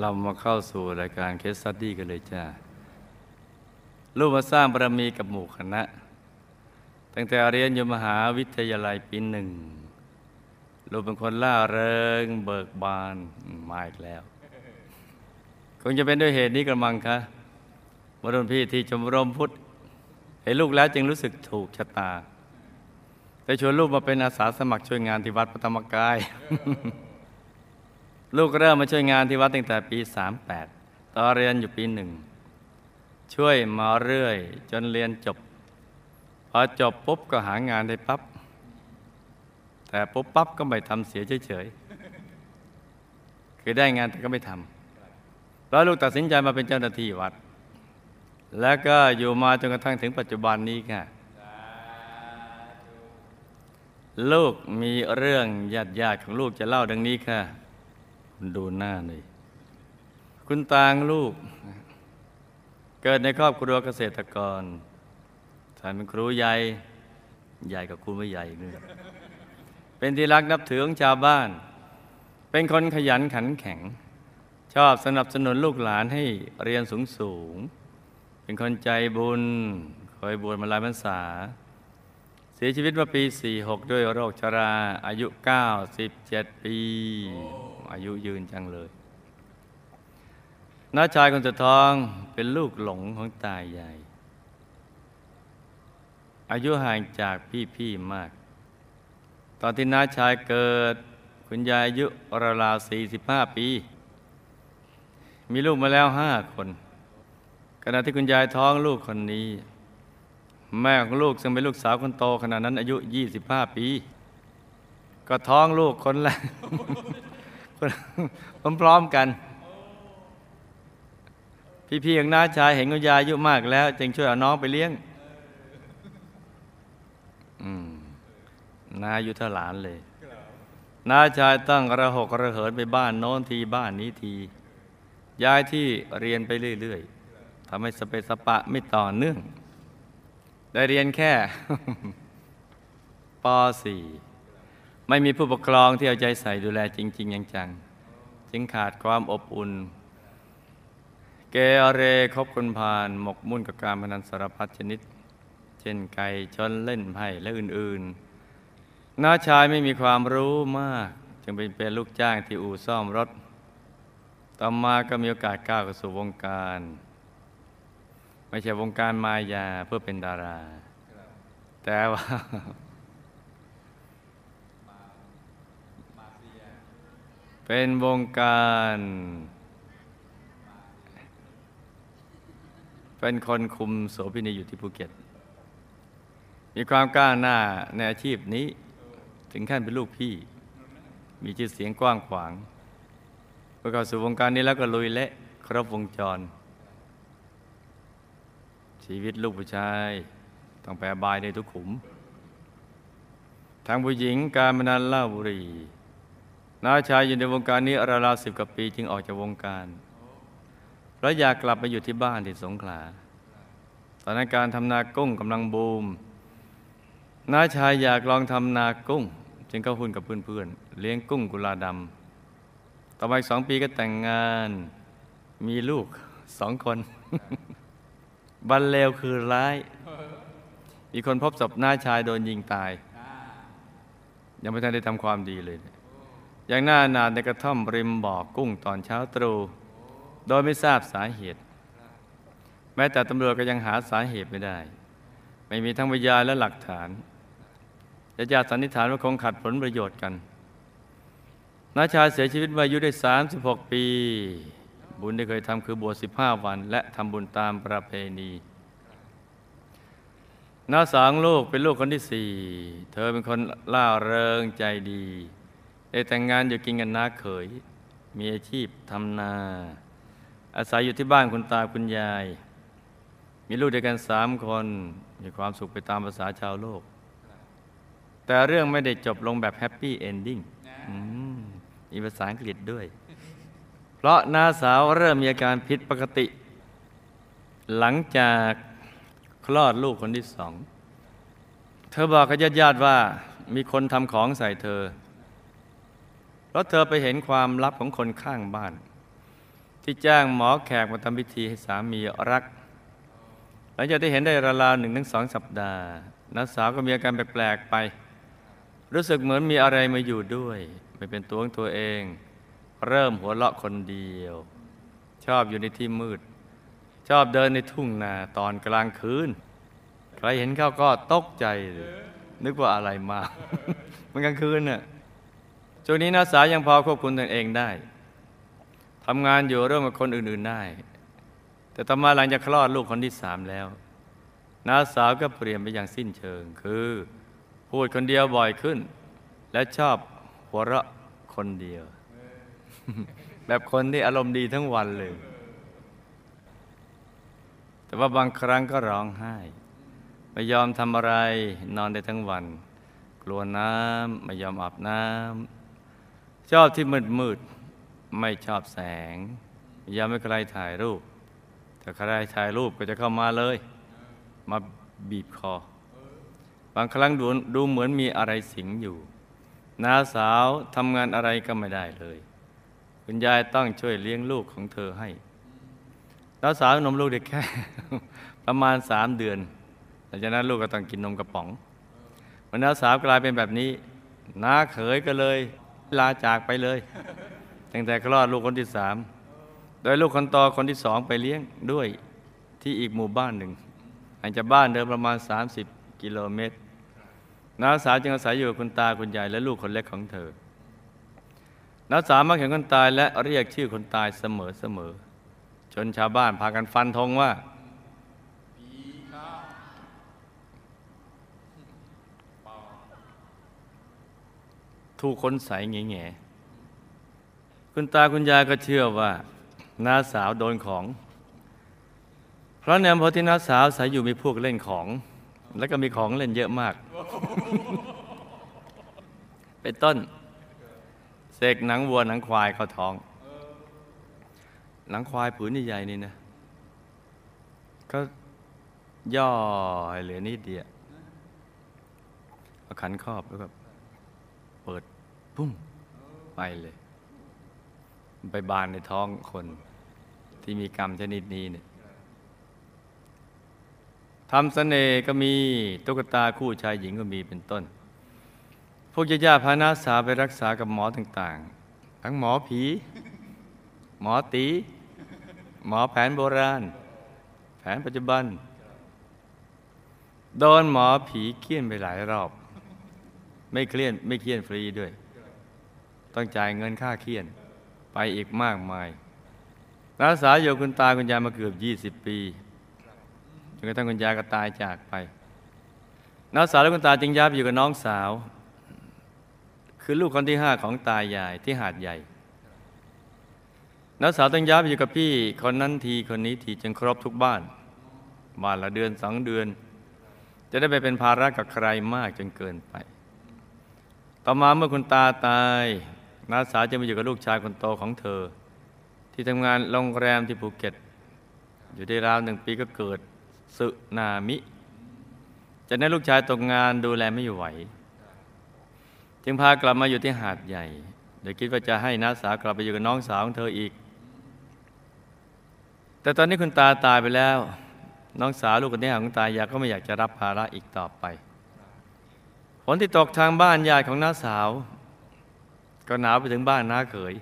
เรามาเข้าสู่รายการเคสสตดี้กันเลยจ้าลูกมาสร้างบารมีกับหมู่คณะ ตั้งแต่เรียนอยู่มหาวิทยาลัยปีหนึ่งลูกเป็นคนล่าเริง เบิกบานมาอีกแล้ว คงจะเป็นด้วยเหตุนี้กระมังคะมรุ่นพี่ที่ชมรมพุทธเห็นลูกแล้วจึงรู้สึกถูกชะตาไปชวนลูกมาเป็นอาสาสมัครช่วยงานที่วัดพระธรรมกาย ลูกเริ่มมาช่วยงานที่วัดตั้งแต่ปี 38ตอนเรียนอยู่ปีหนึ่ง ช่วยมาเรื่อย จนเรียนจบ พอจบปุ๊บก็หางานได้ปับ๊บ แต่ปุ๊บปั๊บก็ไม่ทำเสียเฉยๆ คือได้งานแต่ก็ไม่ทำแล้วลูกตัดสินใจมาเป็นเจ้าหน้าที่วัด แล้วก็อยู่มาจนกระทั่งถึงปัจจุบันนี้ค่ะลูกมีเรื่องญาติญาติของลูกจะเล่าดังนี้ค่ะ ดูหน้าหน่อยคุณตางลูก เกิดในครอบครัวเกษตรกรท่านเป็นครูใหญ่ใหญ่กับครูไม่ใหญ่นี่เป็นที่รักนับถือของชาวบ้าน เป็นคนขยันขันแข็ง ชอบสนับสนุนลูกหลานให้เรียนสูงสูง เป็นคนใจบุญคอยบวชมาหลายพรรษา เสียชีวิตเมื่อปี 46 ด้วยโรคชราอายุ 97 ปี อายุยืนจังเลยน้าชายคนสุดท้องเป็นลูกหลงของตายใหญ่ อายุห่างจากพี่ๆมาก ตอนที่น้าชายเกิด คุณยายอายุราวๆ45 ปี มีลูกมาแล้วห้าคนขณะที่คุณยายท้องลูกคนนี้ แม่ของลูกซึ่งเป็นลูกสาวคนโตขณะนั้นอายุ 25 ปี ก็ท้องลูกคนแรก พร้อมๆกัน พี่ๆของน้าชายเห็นคุณยายอายุมากแล้ว จึงช่วยเอาน้องไปเลี้ยงน้าอายุเท่าหลานเลยน้าชายตั้งระหกระเหินไปบ้านโน้นทีบ้านนี้ทีย้ายที่เรียนไปเรื่อยๆทำให้สเปสปะไม่ต่อเนื่อง ได้เรียนแค่ป .4 ไม่มีผู้ปกครองที่เอาใจใส่ดูแลจริง ๆ อย่างจัง จึงขาดความอบอุ่น เกเรคบคนพาลหมกมุ่นกับการพนันสารพัดชนิด เช่นไก่ชนเล่นไพ่และอื่นๆน้าชายไม่มีความรู้มาก จึงเป็นเป็นลูกจ้างที่อู่ซ่อมรถ ต่อมาก็มีโอกาสก้าวเข้าสู่วงการ ไม่ใช่วงการมายาเพื่อเป็นดารา แต่ว่า เป็นวงการ เป็นคนคุมโสพินีอยู่ที่ภูเก็ต มีความกล้าหน้าในอาชีพนี้ ถึงขั้นเป็นลูกพี่ มีชื่อเสียงกว้างขวางพอเข้าสู่วงการนี้แล้วก็ลุยเละครบวงจร ชีวิตลูกผู้ชาย ต้องแปรบายในทุกขุม ทางผู้หญิงการมนันเล่าบุรี น้าชายอยู่ในวงการนี้ราวๆสิบกว่าปีจึงออกจากวงการเพราะอยากกลับไปอยู่ที่บ้านที่สงขลาตอนนั้นการทำนากุ้งกำลังบูมน้าชายอยากลองทำนากุ้ง จึงเข้าหุ้นกับเพื่อนๆเลี้ยงกุ้งกุลาดำต่อมาอีกสองปีก็แต่งงาน มีลูกสองคน บันเลวคือร้าย อีกคนพบศพน้าชายโดนยิงตาย ยังไม่ทันได้ทำความดีเลย อย่างหน้านาดในกระท่อมริมบ่อกุ้งตอนเช้าตรู่โดยไม่ทราบสาเหตุ แม้แต่ตำรวจก็ยังหาสาเหตุไม่ได้ ไม่มีทั้งพยานและหลักฐานญาติสันนิษฐานว่าคงขัดผลประโยชน์กันน้าชายเสียชีวิตมื่ออายุได้ 36 ปี บุญที่เคยทำคือบวช15 วัน และทำบุญตามประเพณีน้าสางลูกเป็นลูกคนที่สี่ เธอเป็นคนร่าเริงใจดี ได้แต่งงานอยู่กินกับน้าเขย มีอาชีพทำนา อาศัยอยู่ที่บ้านคุณตาคุณยาย มีลูกด้วยกันสามคน มีความสุขไปตามประสาชาวโลก แต่เรื่องไม่ได้จบลงแบบ happy ending มีภาษาอังกฤษด้วย เพราะน้าสาวเริ่มมีอาการผิดปกติ หลังจากคลอดลูกคนที่สอง เธอบอกกับญาติญาติว่ามีคนทำของใส่เธอ เพราะเธอไปเห็นความลับของคนข้างบ้าน ที่จ้างหมอแขกมาทำพิธีให้สามีรัก หลังจากที่เห็นได้ราวๆหนึ่งถึงสองสัปดาห์น้าสาวก็มีอาการแปลกๆไป รู้สึกเหมือนมีอะไรมาอยู่ด้วย ไม่เป็นตัวของตัวเอง เริ่มหัวเราะคนเดียว ชอบอยู่ในที่มืด ชอบเดินในทุ่งนาตอนกลางคืน ใครเห็นเขาก็ตกใจ นึกว่าอะไรมา มันกลางคืนน่ะ ช่วงนี้น้าสาวยังพอควบคุมตนเองได้ทำงานอยู่ร่วมกับคนอื่นๆได้ แต่ต่อมาหลังจากคลอดลูกคนที่สามแล้วน้าสาวก็เปลี่ยนไปอย่างสิ้นเชิง คือพูดคนเดียวบ่อยขึ้น และชอบหัวเราะคนเดียว แบบคนที่อารมณ์ดีทั้งวันเลย แต่ว่าบางครั้งก็ร้องไห้ ไม่ยอมทำอะไรนอนได้ทั้งวัน กลัวน้ำไม่ยอมอาบน้ำ ชอบที่มืดมืดไม่ชอบแสงไม่ยอมให้ใครถ่ายรูป แต่ใครถ่ายรูปก็จะเข้ามาเลย มาบีบคอ บางครั้งดูดูเหมือนมีอะไรสิงอยู่น้าสาวทำงานอะไรก็ไม่ได้เลย คุณยายต้องช่วยเลี้ยงลูกของเธอให้น้าสาวนมลูกเด็กแค่ ประมาณสามเดือนหลังจากนั้นลูกก็ต้องกินนมกระป๋องวันน้าสาวกลายเป็นแบบนี้น้าเขยก็เลย ลาจากไปเลย ตั้งแต่คลอดลูกคนที่สาม โดยลูกคนโตคนที่สองไปเลี้ยงด้วยที่อีกหมู่บ้านหนึ่งห่างจากบ้านเดิมประมาณ 30 กิโลเมตรน้าสาวจึงอาศัยอยู่กับคุณตาคุณยายและลูกคนเล็กของเธอน้าสาวมักเห็นคนตายและเรียกชื่อคนตายเสมอเสมอจนชาวบ้านพากันฟันธงว่า ถูกคนใสแง่แง่คุณตาคุณยายก็เชื่อว่าน้าสาวโดนของ เพราะในอำเภอที่น้าสาวใส่อยู่มีพวกเล่นของ แล้วก็มีของเล่นเยอะมาก เป็นต้นเสกหนังวัวหนังควายเข้าท้อง หนังควายผืนใหญ่ๆนี่นะ ก็ย่อเหลือนิดเดียวเอาขันครอบแล้วก็ ปิดปุ้มไปเลย ไปบานในท้องคนที่มีกรรมชนิดนี้เนี่ยทำเสน่ห์ก็มีตุ๊กตาคู่ชายหญิงก็มีเป็นต้น พวกญาติพานาสาไปรักษากับหมอต่างๆ ทั้งหมอผี หมอตี หมอแผนโบราณ แผนปัจจุบัน โดนหมอผีเคี่ยนไปหลายรอบ ไม่เครียดไม่เคี่ยนฟรีด้วย ต้องจ่ายเงินค่าเคียนไปอีกมากมายรักษาอยู่คุณตาคุณยายมาเกือบ 20 ปีจนกระทั่งคุณยายก็ตายจากไปน้าสาวและคุณตาจึงย้ายไปอยู่กับน้องสาว คือลูกคนที่ห้าของตายายที่หาดใหญ่น้าสาวต้องย้ายไปอยู่กับพี่คนนั้นทีคนนี้ทีจนครบทุกบ้านบ้านละเดือนสองเดือน จะได้ไปเป็นภาระกับใครมากจนเกินไป ต่อมาเมื่อคุณตาตาย น้าสาวจะมาอยู่กับลูกชายคนโตของเธอ ที่ทำงานโรงแรมที่ภูเก็ต อยู่ได้ราวหนึ่งปีก็เกิดสึนามิจากนั้นลูกชายตกงานดูแลไม่อยู่ไหว จึงพากลับมาอยู่ที่หาดใหญ่โดยคิดว่าจะให้น้าสาวกลับไปอยู่กับน้องสาวของเธออีก แต่ตอนนี้คุณตาตายไปแล้ว น้องสาวลูกคนนี้ของคุณตายายก็ไม่อยากจะรับภาระอีกต่อไปฝนที่ตกทางบ้านญาติของน้าสาว ก็หนาวไปถึงบ้านน้าเขย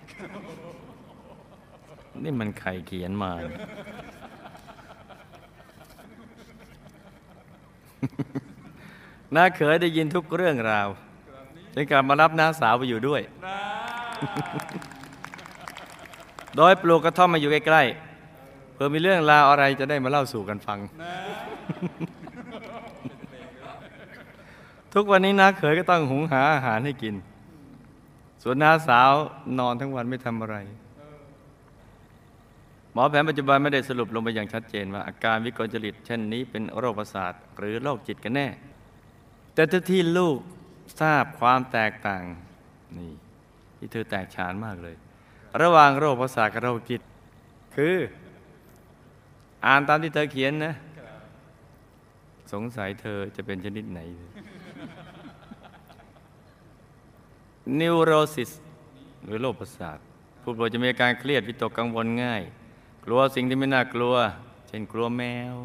นี่มันใครเขียนมาเนี่ยน้าเขยได้ยินทุกเรื่องราวจึงกลับมารับน้าสาวไปอยู่ด้วย โดยปลูกกระท่อมมาอยู่ใกล้ๆ เพื่อมีเรื่องราวอะไรจะได้มาเล่าสู่กันฟัง ทุกวันนี้น้าเขยก็ต้องหุงหาอาหารให้กิน ส่วนน้าสาวนอนทั้งวันไม่ทำอะไร หมอแผนปัจจุบันไม่ได้สรุปลงไปอย่างชัดเจนว่าอาการวิกลจริตเช่นนี้เป็นโรคประสาทหรือโรคจิตกันแน่ แต่ถ้าที่ลูกทราบความแตกต่างนี่ที่เธอแตกฉานมากเลย ระหว่างโรคประสาทกับโรคจิต คือ อ่านตามที่เธอเขียนนะ สงสัยเธอจะเป็นชนิดไหน นิวโรซิส หรือโรคประสาทผู้ป่วยจะมีอาการเครียดวิตกกังวลง่าย กลัวสิ่งที่ไม่น่ากลัว เช่นกลัวแมว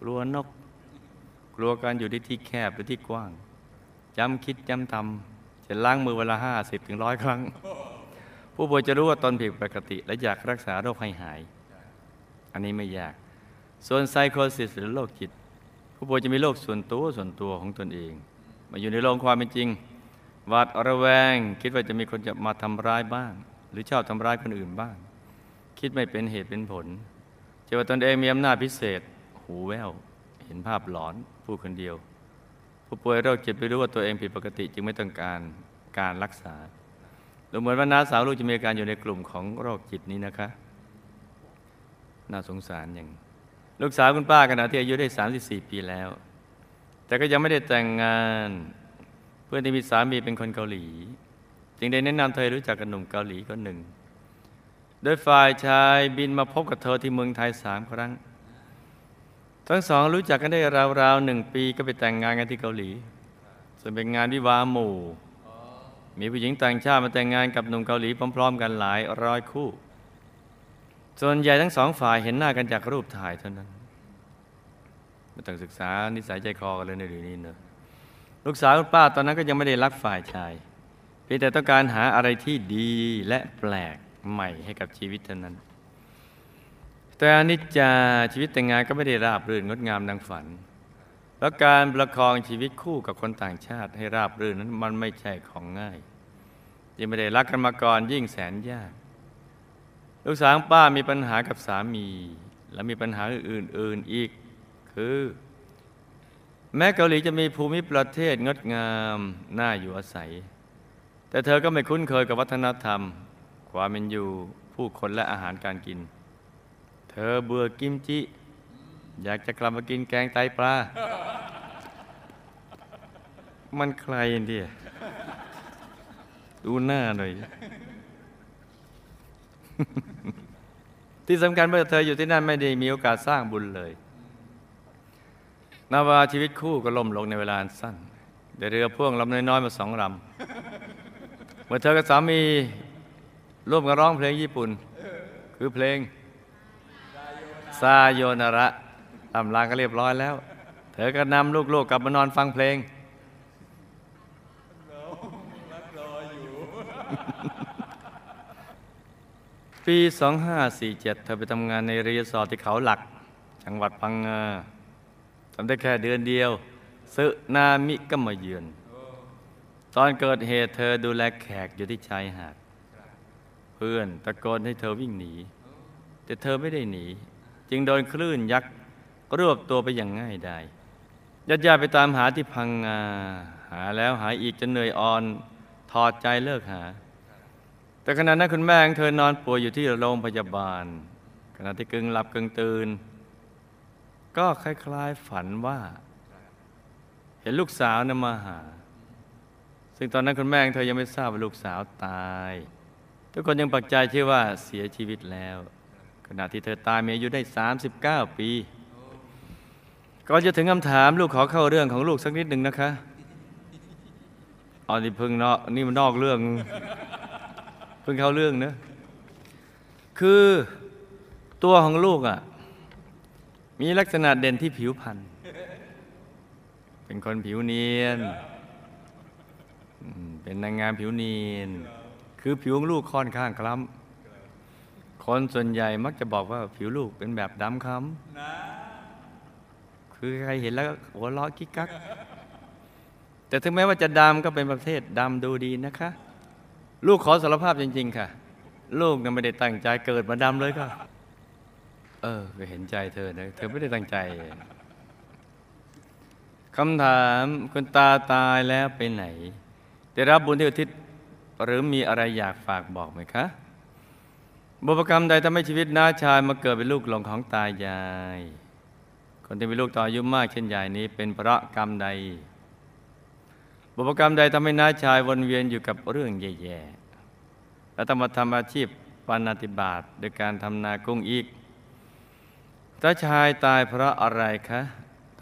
กลัวนก กลัวการอยู่ในที่แคบหรือที่กว้างย้ำคิดย้ำทำจะล้างมือเวลาห้าสิบถึงร้อยครั้ง ผู้ป่วยจะรู้ว่าตนผิดปกติ และอยากรักษาโรคให้หาย อันนี้ไม่ยาก ส่วนไซโคซิสหรือโรคจิต ผู้ป่วยจะมีโรคส่วนตัวส่วนตัวของตนเอง มาอยู่ในโลกความเป็นจริง หวาดระแวง คิดว่าจะมีคนจะมาทำร้ายบ้าง หรือชอบทำร้ายคนอื่นบ้าง คิดไม่เป็นเหตุเป็นผลเชื่อว่าตนเองมีอำนาจพิเศษ หูแว่วเห็นภาพหลอนพูดคนเดียว ผู้ป่วยโรคจิตไปรู้ว่าตัวเองผิดปกติจึงไม่ต้องการการรักษาดูเหมือนว่าน้าสาวลูกจะมีอาการอยู่ในกลุ่มของโรคจิตนี้นะคะ น่าสงสารอย่าง ลูกสาวคุณป้าขณะที่อายุได้ 34 ปีแล้ว แต่ก็ยังไม่ได้แต่งงาน พื่อนที่มีสามีเป็นคนเกาหลี จึงได้แนะนำเธอรู้จักกับหนุ่มเกาหลีคนหนึ่ง โดยฝ่ายชายบินมาพบกับเธอที่เมืองไทยสามครั้ง ทั้งสองรู้จักกันได้ราวๆหนึ่งปีก็ไปแต่งงานกันที่เกาหลี ส่วนเป็นงานวิวาห์หมู่ มีผู้หญิงต่างชาติมาแต่งงานกับหนุ่มเกาหลีพร้อม ๆ กันหลายร้อยคู่ ส่วนใหญ่ทั้งสองฝ่ายเห็นหน้ากันจากรูปถ่ายเท่านั้นไม่ต้องศึกษานิสัยใจคอกันเลยในเดี๋ยวนี้เนอะ ลูกสาวคุณป้าตอนนั้นก็ยังไม่ได้รักฝ่ายชายเพียงแต่ต้องการหาอะไรที่ดีและแปลกใหม่ให้กับชีวิตเท่านั้น แต่อนิจจาชีวิตแต่งงานก็ไม่ได้ราบรื่นงดงามดังฝัน แล้วการประคองชีวิตคู่กับคนต่างชาติให้ราบรื่นนั้นมันไม่ใช่ของง่ายยังไม่ได้รักกันมาก่อนยิ่งแสนยาก ลูกสาวป้ามีปัญหากับสามี และมีปัญหาอื่นๆอีก คือ แม้เกาหลีจะมีภูมิประเทศงดงามน่าอยู่อาศัย แต่เธอก็ไม่คุ้นเคยกับวัฒนธรรม ความเป็นอยู่ผู้คนและอาหารการกิน เธอเบื่อกิมจิ อยากจะกลับมากินแกงไตปลา มันใครเนี่ยดูหน้าหน่อย ที่สำคัญเมื่อเธออยู่ที่นั่นไม่ได้มีโอกาสสร้างบุญเลย นาวาชีวิตคู่ก็ล่มลงในเวลาอันสั้นได้เรือพ่วงลำน้อยๆมาสองลำเมื่อเธอกับสามีร่วมกันร้องเพลงญี่ปุ่น คือเพลงซาโยนาระตำลางก็เรียบร้อยแล้ว เธอก็นำลูกๆกลับมานอนฟังเพลงปี 2547 เธอไปทำงานในรีสอร์ทที่เขาหลัก จังหวัดพังงาำได้แค่เดือนเดียวสึนามิก็มาเยือน ตอนเกิดเหตุเธอดูแลแขกอยู่ที่ชายหาด เพื่อนตะโกนให้เธอวิ่งหนี แต่เธอไม่ได้หนี จึงโดนคลื่นยักษ์รวบตัวไปอย่างง่ายดายญาติญาติไปตามหาที่พังงาหาแล้วหาอีกจนเหนื่อยอ่อนถอดใจเลิกหา แต่ขณะนั้นคุณแม่ของเธอนอนป่วยอยู่ที่โรงพยาบาล ขณะที่กึ่งหลับกึ่งตื่น ก็คล้ายๆฝันว่า เห็นลูกสาวนะมาหา ซึ่งตอนนั้นคุณแม่งเธอยังไม่ทราบว่าลูกสาวตาย ทุกคนยังปักใจเชื่อว่าเสียชีวิตแล้ว ขณะที่เธอตายมีอายุได้ 39 ปี ก่อนจะถึงคำถามลูกขอเข้าเรื่องของลูกสักนิดหนึ่งนะคะอ๋อนี่เพิ่งนอกนี่มันนอกเรื่อง เพิ่งเข้าเรื่องเนอะคือตัวของลูกอะ มีลักษณะเด่นที่ผิวพรรณเป็นคนผิวเนียน เป็นนางงามผิวเนียน คือผิวของลูกค่อนข้างคล้ำ คนส่วนใหญ่มักจะบอกว่าผิวลูกเป็นแบบดำคล้ำ คือใครเห็นแล้วหัวเราะกิ๊กกัก แต่ถึงแม้ว่าจะดำก็เป็นประเภทดำดูดีนะคะ ลูกขอสารภาพจริง ๆ ค่ะ ลูกน่ะไม่ได้ตั้งใจเกิดมาดำเลยค่ะ เออก็เห็นใจเธอนะเธอไม่ได้ตั้งใจคำถามคุณตาตายแล้วไปไหน ได้รับบุญที่อุทิศหรือมีอะไรอยากฝากบอกไหมคะบุพกรรมใดทำให้ชีวิตน้าชายมาเกิดเป็นลูกหลงของตายาย คนที่มีลูกต่ออายุมากเช่นยายนี้ เป็นเพราะกรรมใด บุพกรรมใดทำให้น้าชายวนเวียนอยู่กับเรื่องแย่ๆและต้องมาทำอาชีพปานาติบาตโดยการทำนากุ้งอีก ถ้าชายตายเพราะอะไรคะ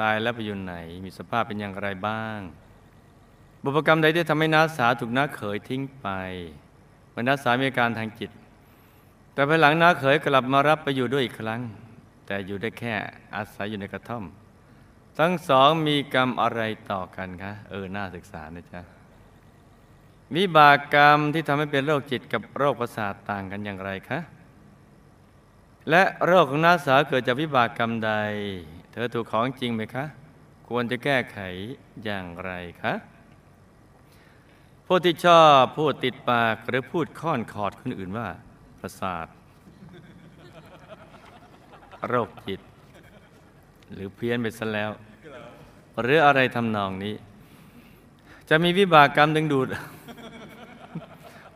ตายแล้วไปอยู่ไหน มีสภาพเป็นอย่างไรบ้าง บุพกรรมใดที่ทำให้น้าสาวถูกน้าเขยทิ้งไปเมื่อน้าสามีอาการทางจิต แต่ภายหลังน้าเขยกลับมารับไปอยู่ด้วยอีกครั้ง แต่อยู่ได้แค่อาศัยอยู่ในกระท่อม ทั้งสองมีกรรมอะไรต่อกันคะ เออ น่าศึกษานะจ๊ะวิบากกรรมที่ทำให้เป็นโรคจิตกับโรคประสาทต่างกันอย่างไรคะ และโรคของน้าสาวเกิดจากวิบากกรรมใด เธอถูกของจริงไหมคะ ควรจะแก้ไขอย่างไรคะผู้ที่ชอบพูดติดปากหรือพูดค่อนขอดคนอื่นว่า ประสาท โรคจิต หรือเพี้ยนไปซะแล้ว หรืออะไรทำนองนี้ จะมีวิบากกรรมดึงดูด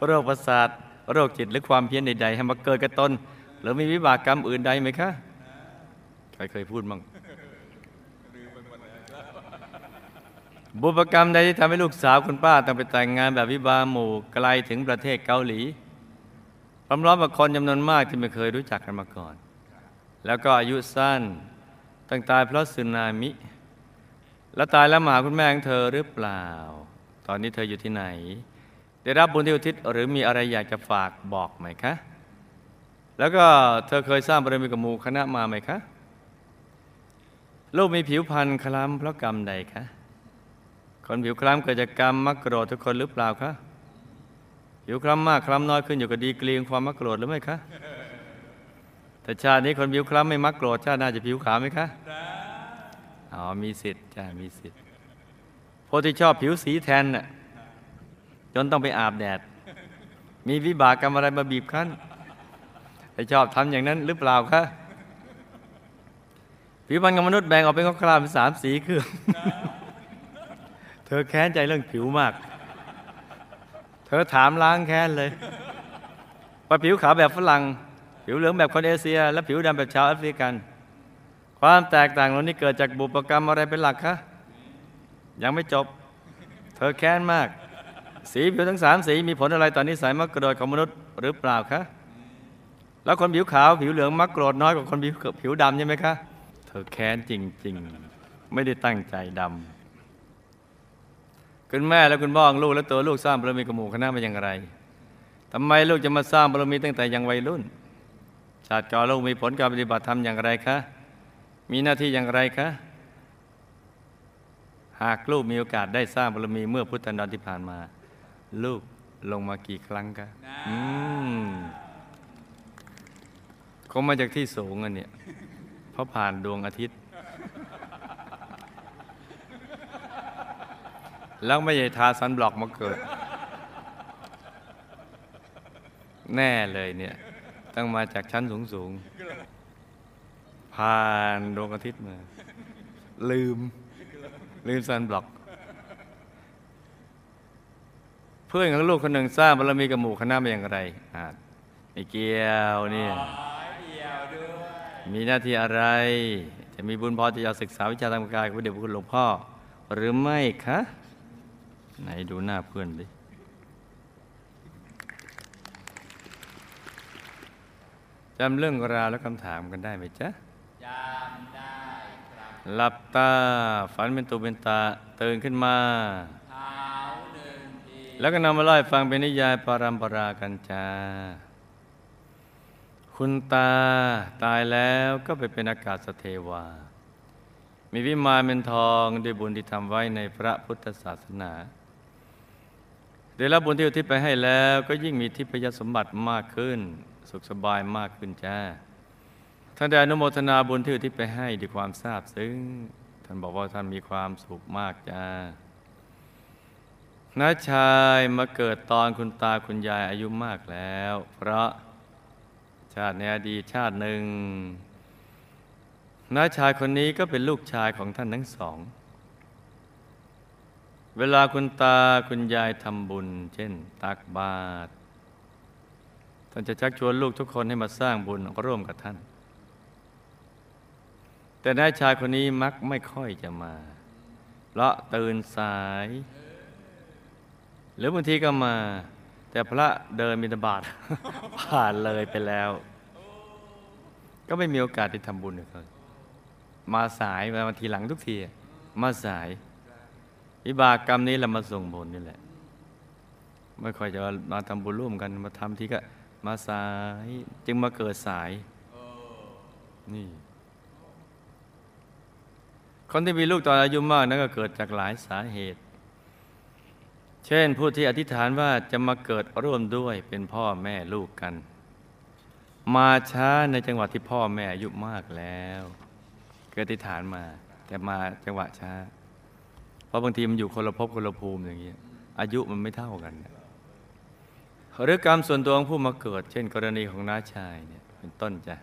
โรคประสาท โรคจิตหรือความเพี้ยนใดๆให้มาเกิดกับตน หรือมีวิบากกรรมอื่นใดไหมคะ ใครเคยพูดบ้างบุพกรรมใดที่ทำให้ลูกสาวคุณป้าต้องไปแต่งงานแบบวิบาหมู่ไกลถึงประเทศเกาหลีพร้อมๆกับคนจำนวนมากที่ไม่เคยรู้จักกันมาก่อน แล้วก็อายุสั้นตั้งตายเพราะสึนามิ แล้วตายแล้วมาหาคุณแม่ของเธอหรือเปล่า ตอนนี้เธออยู่ที่ไหน ได้รับบุญที่อุทิศหรือมีอะไรอยากจะฝากบอกไหมคะ แล้วก็เธอเคยสร้างบารมีกับหมู่คณะมาไหมคะลูกมีผิวพรรณคล้ำเพราะกรรมใดคะคนผิวคล้ำเกิดจากกรรมมักโกรธทุกคนหรือเปล่าคะผิวคล้ำมากคล้ำน้อยขึ้นอยู่กับดีกรีของความมักโกรธหรือไม่คะแต่ชาตินี้คนผิวคล้ำไม่มักโกรธชาติหน้าจะผิวขาวไหมคะอ๋อมีสิทธิ์จ้ามีสิทธิ์พวกที่ชอบผิวสีแทนน่ะจนต้องไปอาบแดด มีวิบากกรรมอะไรมาบีบคั้น ไอชอบทำอย่างนั้นหรือเปล่าคะผิวพรรณของมนุษย์แบ่งออกเป็นครามเป็นสามสีคือ เธอแค้นใจเรื่องผิวมาก เธอถามล้างแค้นเลยว่าผิวขาวแบบฝรั่ง ผิวเหลืองแบบคนเอเชีย และผิวดำแบบชาวแอฟริกัน ความแตกต่างเหล่านี้เกิดจากบุพกรรมอะไรเป็นหลักคะ ยังไม่จบ เธอแค้นมาก สีผิวทั้งสามสีมีผลอะไรต่อนนิสัยมักโกรธของมนุษย์หรือเปล่าคะ แล้วคนผิวขาวผิวเหลืองมักโกรธน้อยกว่าคนผิวผิวดำใช่ไหมคะ เธอแค้นจริง ๆ ไม่ได้ตั้งใจดำคุณแม่และคุณพ่อของลูกและตัวลูกสร้างบารมีกับหมู่คณะมาอย่างไรทำไมลูกจะมาสร้างบารมีตั้งแต่ยังวัยรุ่นชาติก่อนลูกมีผลการปฏิบัติธรรมอย่างไรคะมีหน้าที่อย่างไรคะหากลูกมีโอกาสได้สร้างบารมีเมื่อพุทธันดรที่ผ่านมา ลูกลงมากี่ครั้งคะอืม คงมาจากที่สูงอันเนี่ยเพราะผ่านดวงอาทิตย์ แล้วไม่ใช่ทาซันบล็อกมาเกิด แน่เลยเนี่ยต้องมาจากชั้นสูงสูงผ่านดวงอาทิตย์มา ลืม ลืมซันบล็อก เพื่อนของลูกคนหนึ่งสร้างบารมีกับหมู่คณะมาอย่างไรอ่าไม่เกี่ยวนี่ย มีหน้าที่อะไร จะมีบุญพอที่จะศึกษาวิชาทางกายกับพระเดชพระคุณหลวงพ่อ หรือไม่คะ ไหนดูหน้าเพื่อนดิจำเรื่องราวและคำถามกันได้ไหมจ๊ะจำได้ครับหลับตา ฝันเป็นตัวเป็นตาตื่นขึ้นมาเท้าหนึ่งทีแล้วก็นำมาเล่าให้ฟังเป็นนิยายปารัมปรากันจ้า คุณตาตายแล้วก็ไปเป็นอากาศสเทวา มีวิมานเป็นทองด้วยบุญที่ทำไว้ในพระพุทธศาสนาได้รับบุญที่อุทิศไปให้แล้วก็ยิ่งมีทิพยสมบัติมากขึ้น สุขสบายมากขึ้นจ้าท่านได้อนุโมทนาบุญที่อุทิศไปให้ด้วยความทราบซึ้งท่านบอกว่าท่านมีความสุขมากจ้าน้าชายมาเกิดตอนคุณตาคุณยายอายุมากแล้ว เพราะ ชาติในอดีตชาติหนึ่งน้าชายคนนี้ก็เป็นลูกชายของท่านทั้งสอง เวลาคุณตาคุณยายทำบุญ เช่น ตักบาตรท่านจะชักชวนลูกทุกคนให้มาสร้างบุญร่วมกับท่าน แต่น้าชายคนนี้มักไม่ค่อยจะมาเพราะตื่นสาย หรือบางทีก็มา แต่พระเดินมินบาตผ่านเลยไปแล้ว ก็ไม่มีโอกาสที่ทำบุญกับเขามาสายมาทีหลังทุกที มาสาย วิบากกรรมนี้เรามาส่งผลนี่แหละ ไม่ค่อยจะมาทำบุญร่วมกัน มาทำทีก็มาสาย จึงมาเกิดสาย นี่ คนที่มีลูกตอนอายุมากนั้นก็เกิดจากหลายสาเหตุ เช่นผู้ที่อธิษฐานว่าจะมาเกิดร่วมด้วยเป็นพ่อแม่ลูกกัน มาช้าในจังหวะที่พ่อแม่อายุมากแล้ว เกิดอธิษฐานมาแต่มาจังหวะช้า เพราะบางทีมันอยู่คนละภพคนละภูมิอย่างเงี้ยอายุมันไม่เท่ากันหรือกรรมส่วนตัวของผู้มาเกิด เช่น กรณีของน้าชายเนี่ยเป็นต้นจ้ะ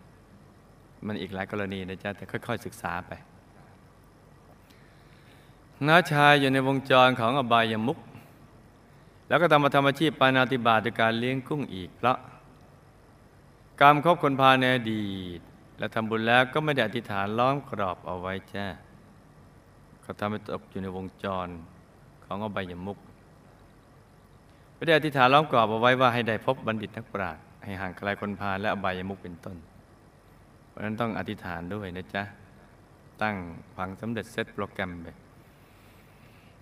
มันอีกหลายกรณีนะจ๊ะแต่ค่อย ๆ ศึกษาไปน้าชายอยู่ในวงจรของอบายมุข แล้วก็ทำมาทำอาชีพปานาติบาตด้วยการเลี้ยงกุ้งอีกเพราะกรรมครบคนพาในอดีต และทำบุญแล้วก็ไม่ได้อธิษฐานล้อมกรอบเอาไว้จ้าก็ทำให้ตกอยู่ในวงจรของอบายมุขไม่ได้อธิษฐานล้อมกรอบเอาไว้ว่าให้ได้พบบัณฑิตนักปราชญ์ให้ห่างไกลคนพาและอบายมุขเป็นต้น เพราะฉะนั้นต้องอธิษฐานด้วยนะจ๊ะ ตั้งฝังสำเร็จเซตโปรแกรมไป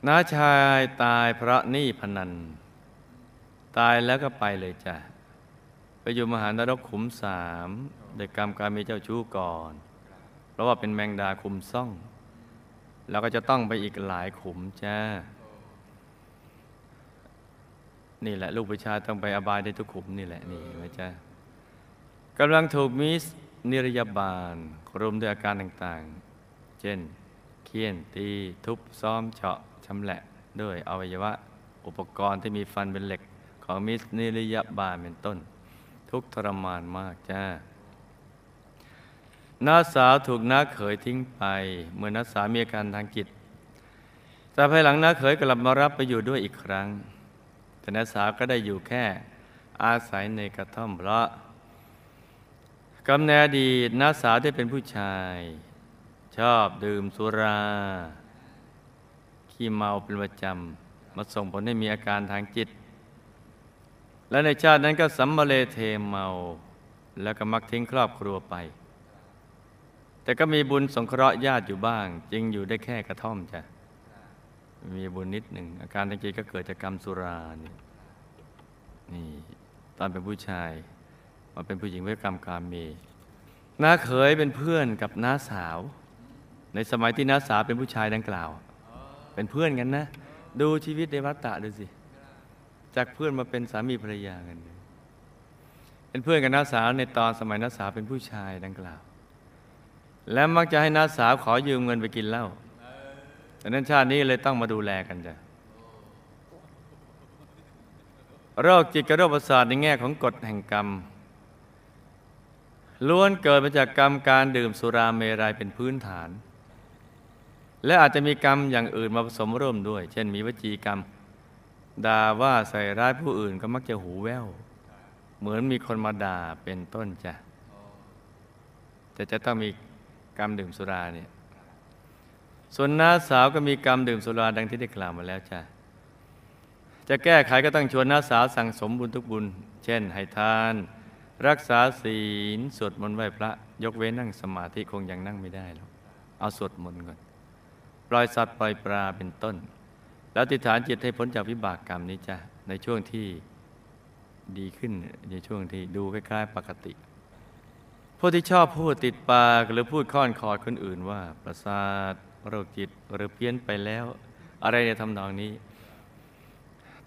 น้าชายตายเพราะหนี้พนัน ตายแล้วก็ไปเลยจ้ะ ไปอยู่มหานรกขุมสามโดยกรรมการมีเจ้าชู้ก่อน เพราะว่าเป็นแมงดาคุมซ่อง แล้วก็จะต้องไปอีกหลายขุมจ้า นี่แหละ ลูกผู้ชายต้องไปอบายได้ทุกขุมนี่แหละนี่ไหมจ้ากำลังถูกมิสนิรยาบาลรุมด้วยอาการต่างๆ เช่น เคี่ยนตี ทุบซ้อมเฉาะ ชำแหละด้วยอวัยวะอุปกรณ์ที่มีฟันเป็นเหล็กของมิสนิรยาบาลเป็นต้น ทุกทรมานมากจ้าน้าสาวถูกน้าเขยทิ้งไป เมื่อน้าสาวมีอาการทางจิตแต่ภายหลังน้าเขยกลับมารับไปอยู่ด้วยอีกครั้ง แต่น้าสาวก็ได้อยู่แค่อาศัยในกระท่อมเพราะกำเนิดดีน้าสาวที่เป็นผู้ชาย ชอบดื่มสุรา ขี้เมาเป็นประจำมาส่งผลให้มีอาการทางจิต และในชาตินั้นก็สัมมาเลเทเมา แล้วก็มักทิ้งครอบครัวไป แต่ก็มีบุญสงเคราะห์ญาติอยู่บ้าง จึงอยู่ได้แค่กระท่อมจ้ะมีบุญนิดหนึ่ง อาการทางจิตก็เกิดจากกรรมสุรานี่นี่ตอนเป็นผู้ชายมาเป็นผู้หญิงเวทกรรมการมีน้าเขยเป็นเพื่อนกับน้าสาว ในสมัยที่น้าสาวเป็นผู้ชายดังกล่าว เป็นเพื่อนกันนะ ดูชีวิตในวัฏฏะดูสิ จากเพื่อนมาเป็นสามีภรรยากัน เป็นเพื่อนกับน้าสาวในตอนสมัยน้าสาวเป็นผู้ชายดังกล่าว และมักจะให้น้าสาวขอยืมเงินไปกินเหล้าแต่นั้นชาตินี้เลยต้องมาดูแลกันจ้ะโรคจิตกับโรคประสาทในแง่ของกฎแห่งกรรมล้วนเกิดมาจากกรรมการดื่มสุราเมรัยเป็นพื้นฐาน และอาจจะมีกรรมอย่างอื่นมาผสมร่วมด้วย เช่นมีวจีกรรมด่าว่าใส่ร้ายผู้อื่นก็มักจะหูแว่ว เหมือนมีคนมาด่าเป็นต้นจ้ะแต่จะต้องมีกรรมดื่มสุราเนี่ยส่วนน้าสาวก็มีกรรมดื่มสุราดังที่ได้กล่าวมาแล้วจ้ะจะแก้ไขก็ต้องชวนน้าสาวสั่งสมบุญทุกบุญ เช่น ให้ทาน รักษาศีลสวดมนต์ไหว้พระ ยกเว้นนั่งสมาธิคงยังนั่งไม่ได้หรอกเอาสวดมนต์ก่อน ปล่อยสัตว์ปล่อยปลาเป็นต้น แล้วติฐานจิตให้พ้นจากวิบากกรรมนี้จ้ะในช่วงที่ดีขึ้นในช่วงที่ดูคล้ายๆ ปกติผู้ที่ชอบพูดติดปากหรือพูดค่อนคอดคนอื่นว่า ประสาทโรคจิตหรือเพี้ยนไปแล้ว อะไรในทำนองนี้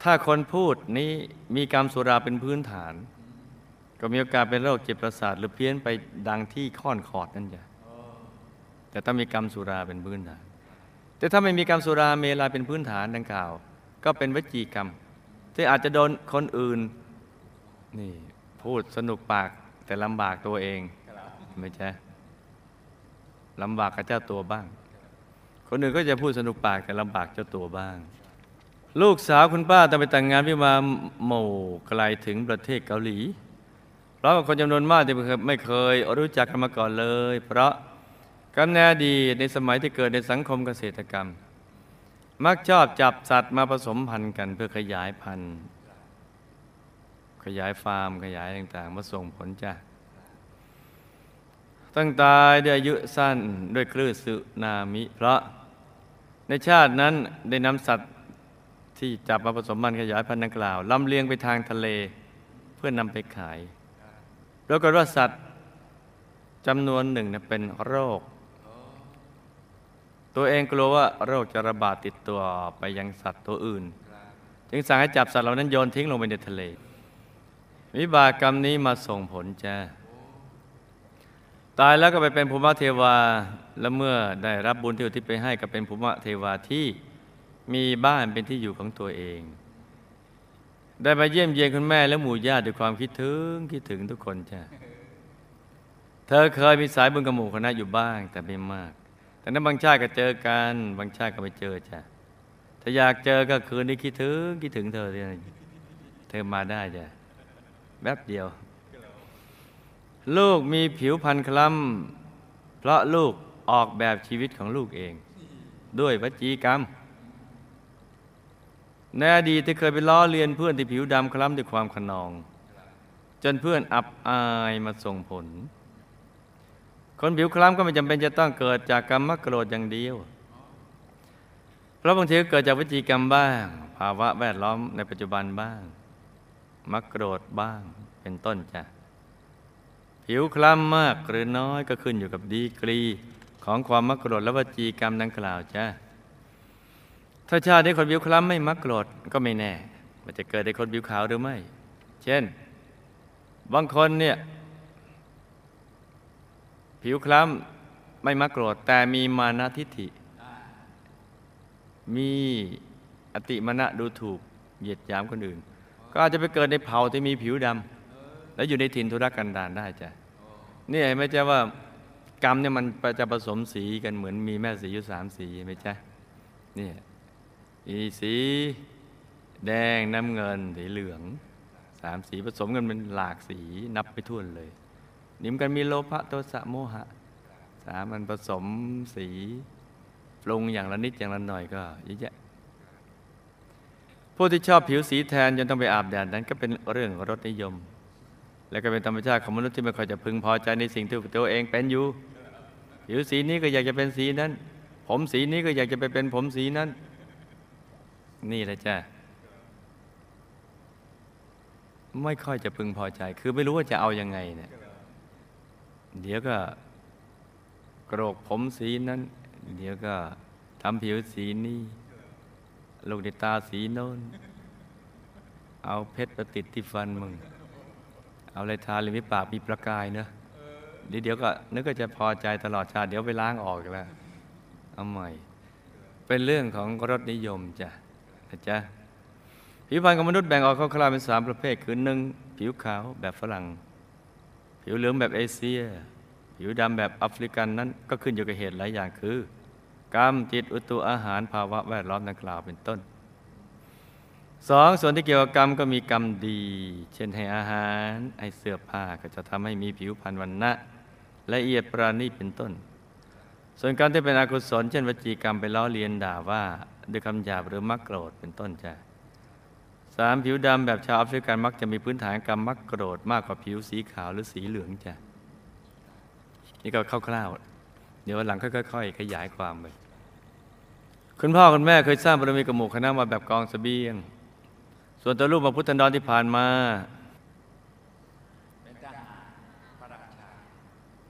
ถ้าคนพูดนี้มีกรรมสุราเป็นพื้นฐาน ก็มีโอกาสเป็นโรคจิตประสาทหรือเพี้ยนไปดังที่ค่อนขอดนั่นจ้ะแต่ถ้ามีกรรมสุราเป็นพื้นฐาน แต่ถ้าไม่มีกรรมสุราเมลาเป็นพื้นฐานดังกล่าว ก็เป็นวจีกรรม ที่อาจจะโดนคนอื่นนี่พูดสนุกปากแต่ลำบากตัวเองไม่ใช่ลำบากกับเจ้าตัวบ้าง คนอื่นก็จะพูดสนุกปากแต่ลำบากเจ้าตัวบ้าง ลูกสาวคุณป้าต้องไปแต่งงานวิวาห์หมู่ไกลถึงประเทศเกาหลี เพราะคนจำนวนมากที่ไม่เคยรู้จักกันมาก่อนเลย เพราะ กำเนิดดีในสมัยที่เกิดในสังคมเกษตรกรรม มักชอบจับสัตว์มาผสมพันธุ์กันเพื่อขยายพันธุ์ ขยายฟาร์มขยายต่างๆ มาส่งผลจ้ะตั้งตายด้วยอายุสั้นด้วยคลื่นสึนามิ เพราะในชาตินั้นได้นำสัตว์ที่จับมาผสมพันธุ์ขยายพันธุ์ดังกล่าวลำเลียงไปทางทะเลเพื่อนำไปขายปรากฏว่าสัตว์จำนวนหนึ่งเป็นโรค ตัวเองกลัวว่าโรคจะระบาดติดตัวไปยังสัตว์ตัวอื่น จึงสั่งให้จับสัตว์เหล่านั้นโยนทิ้งลงไปในทะเล วิบากกรรมนี้มาส่งผลจ้าตายแล้วก็ไปเป็นภูมิเทวา และเมื่อได้รับบุญที่อุทิศไปให้ก็เป็นภูมิเทวาที่มีบ้านเป็นที่อยู่ของตัวเอง ได้มาเยี่ยมเยียนคุณแม่และหมู่ญาติด้วยความคิดถึงคิดถึงทุกคนจ้าเธอเคยมีสายบุญกับหมู่คณะอยู่บ้างแต่ไม่มาก แต่นั้นบางชาติก็เจอกัน บางชาติก็ไม่เจอจ้ะ ถ้าอยากเจอก็คืนนี้คิดถึงคิดถึงเธอเนี่เธอมาได้จ้ะแป๊บเดียว ลูกมีผิวพรรณคล้ำเพราะลูกออกแบบชีวิตของลูกเอง ด้วยวจีกรรมในอดีตที่เคยไปล้อเลียนเพื่อนที่ผิวดำคล้ำด้วยความขนอง จนเพื่อนอับอายมาส่งผล คนผิวคล้ำก็ไม่จำเป็นจะต้องเกิดจากกรรมมโกรธอย่างเดียว เพราะบางทีก็เกิดจากวิจีกรรมบ้าง ภาวะแวดล้อมในปัจจุบันบ้าง มักโกรธบ้างเป็นต้นจ้ะ ผิวคล้ำมากหรือน้อยก็ขึ้นอยู่กับดีกรี ของความมักโกรธและวจีกรรมดังกล่าวจ้ะ ถ้าชาติที่คนผิวคล้ำไม่มักโกรธก็ไม่แน่ว่าจะเกิดในคนผิวขาวหรือไม่ เช่น บางคนเนี่ย ผิวคล้ำไม่มักโกรธ แต่มีมานะทิฐิ มีอติมณะดูถูกเหยียดหยามคนอื่น ก็อาจจะไปเกิดในเผ่าที่มีผิวดำแล้วอยู่ในถิ่นธุรกันดารได้จ้ะนี่เห็นไหมจ๊ะว่ากรรมเนี่ยมันจะผสมสีกันเหมือนมีแม่สีอยู่สามสีไหมจ๊ะนี่มีสีแดงน้ำเงินสีเหลืองสามสีผสมกันเป็นหลากสีนับไปทั่วนเลย นี่มกันมีโลภะโทสะโมหะ สามมันผสมสีปรุงอย่างละนิดอย่างละหน่อยก็เยอะแยะผู้ที่ชอบผิวสีแทนจนต้องไปอาบแดดนั้นก็เป็นเรื่องรสนิยม และก็เป็นธรรมชาติของมนุษย์ที่ไม่ค่อยจะพึงพอใจในสิ่งที่ตัวเองเป็นอยู่ ผิวสีนี้ก็อยากจะเป็นสีนั้น ผมสีนี้ก็อยากจะไปเป็นผมสีนั้น นี่แหละจ้ะไม่ค่อยจะพึงพอใจ คือไม่รู้ว่าจะเอายังไงเนี่ย เดี๋ยวก็กรกผมสีนั้น เดี๋ยวก็ทำผิวสีนี้ลูกในตาสีโน้น เอาเพชรประติดที่ฟันมึง เอาอะไรทาเลยม่ปากมีประกายเนอะเดี๋ยวก็นึกก็จะพอใจตลอดชาติเดี๋ยวไปล้างออกอีกแล้วเอาใหม่ เป็นเรื่องของรสนิยมจ้ะนะจ๊ะผิวพรรณของมนุษย์แบ่งออกคร่าวๆเป็นสามประเภทคือหนึ่งผิวขาวแบบฝรั่ง ผิวเหลืองแบบเอเชีย ผิวดำแบบแอฟริกันนั้นก็ขึ้นอยู่กับเหตุหลายอย่างคือ กรรมจิตอุตุอาหารภาวะแวดล้อมดังกล่าวเป็นต้นสองส่วนที่เกี่ยวกับกรรมก็มีกรรมดี เช่นให้อาหารให้เสื้อผ้าก็จะทำให้มีผิวพรรณวันนะละเอียดปราณีตเป็นต้น ส่วนกรรมที่เป็นอกุศลเช่นวจีกรรมไปล้อเลียนด่าว่า ด้วยคำหยาบหรือมักโกรธเป็นต้นจ้ะ สามผิวดำแบบชาวแอฟริกันมักจะมีพื้นฐานกรรมมักโกรธมากกว่าผิวสีขาวหรือสีเหลืองจ้ะนี่ก็คร่าวๆเดี๋ยววันหลังค่อยๆขยายความไปคุณพ่อคุณแม่เคยสร้างบารมีกับหมู่คณะมาแบบกองเสบียง ส่วนตัวลูกมาพุทธันดรที่ผ่านมาเป็นทหา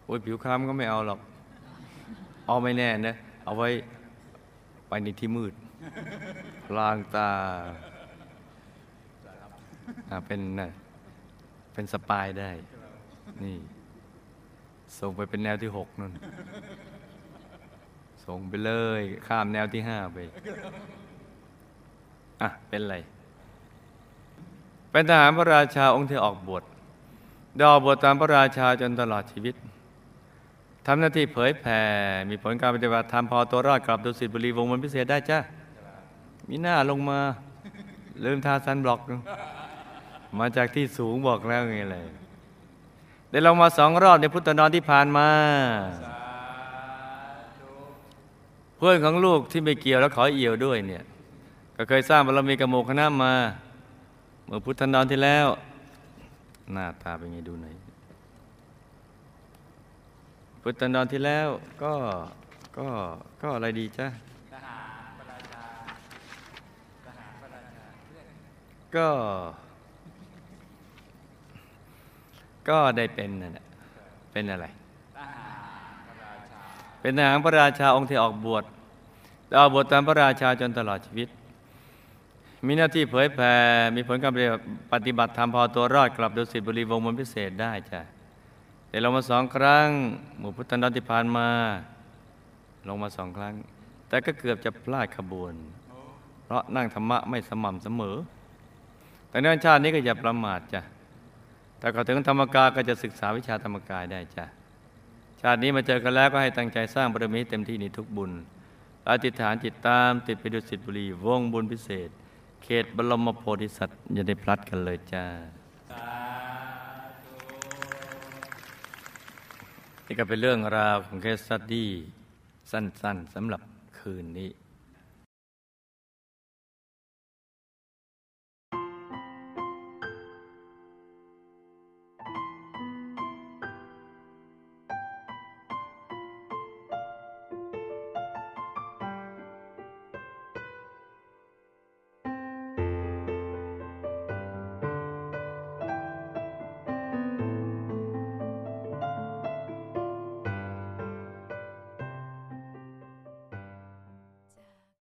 โอ้ยผิวคล้ำก็ไม่เอาหรอก เอาไม่แน่นะ เอาไว้ไปในที่มืด ลางตา เป็นเป็นสปายได้ นี่ ส่งไปเป็นแนวที่หกนั่น ส่งไปเลย ข้ามแนวที่ห้าไป อะ เป็นไร เป็นทหารพระราชาองค์ที่ออกบวชดอกบวชตามพระราชาจนตลอดชีวิตทำหน้าที่เผยแผ่ มีผลการปฏิบัติธรรมพอตัวรอดกลับดุสิตบุรีวงมันพิเศษได้จ้ามีหน้าลงมา ลืมทาซันบล็อก มาจากที่สูงบอกแล้วไงเลยได้ลงมาสองรอบในพุทธนอนที่ผ่านมาเพื่อนของลูกที่ไม่เกี่ยวแล้วขอเอี่ยวด้วยเนี่ยก็เคยสร้างบารมีกับหมู่คณะมา เมื่อพุทธนอนที่แล้ว หน้าตาเป็นไงดูหน่อยพุทธนอนที่แล้วก็ก็ก็อะไรดีจ้ะก็ ก็ได้เป็นนั่นแหละเป็นอะไร เป็นทหารพระราชาองค์ที่ออกบวชออกบวชตามพระราชาจนตลอดชีวิต มีหน้าที่เผยแผ่มีผลการปฏิบัติธรรมพอตัวรอดกลับดุสิตบุรีวงมนพิเศษได้จ้ะแต่ลงมาสองครั้ง หมู่พุทธนันที่ผ่านมา ลงมาสองครั้ง แต่ก็เกือบจะพลาดขบวน เพราะนั่งธรรมะไม่สม่ำเสมอแต่ในชาตินี้ก็อย่าประมาทจ้ะ แต่ก็ถึงธรรมกายก็จะศึกษาวิชาธรรมกายได้จ้ะ ชาตินี้มาเจอกันแล้วก็ให้ตั้งใจสร้างบารมีเต็มที่ในทุกบุญ อธิษฐานจิตตามติดไปดุสิตบุรีวงบุญพิเศษ เขตบรมโพธิสัตว์อย่าได้พลัดกันเลยจ้านี่ก็เป็นเรื่องราวของเคสสตดี้สั้นๆสำหรับคืนนี้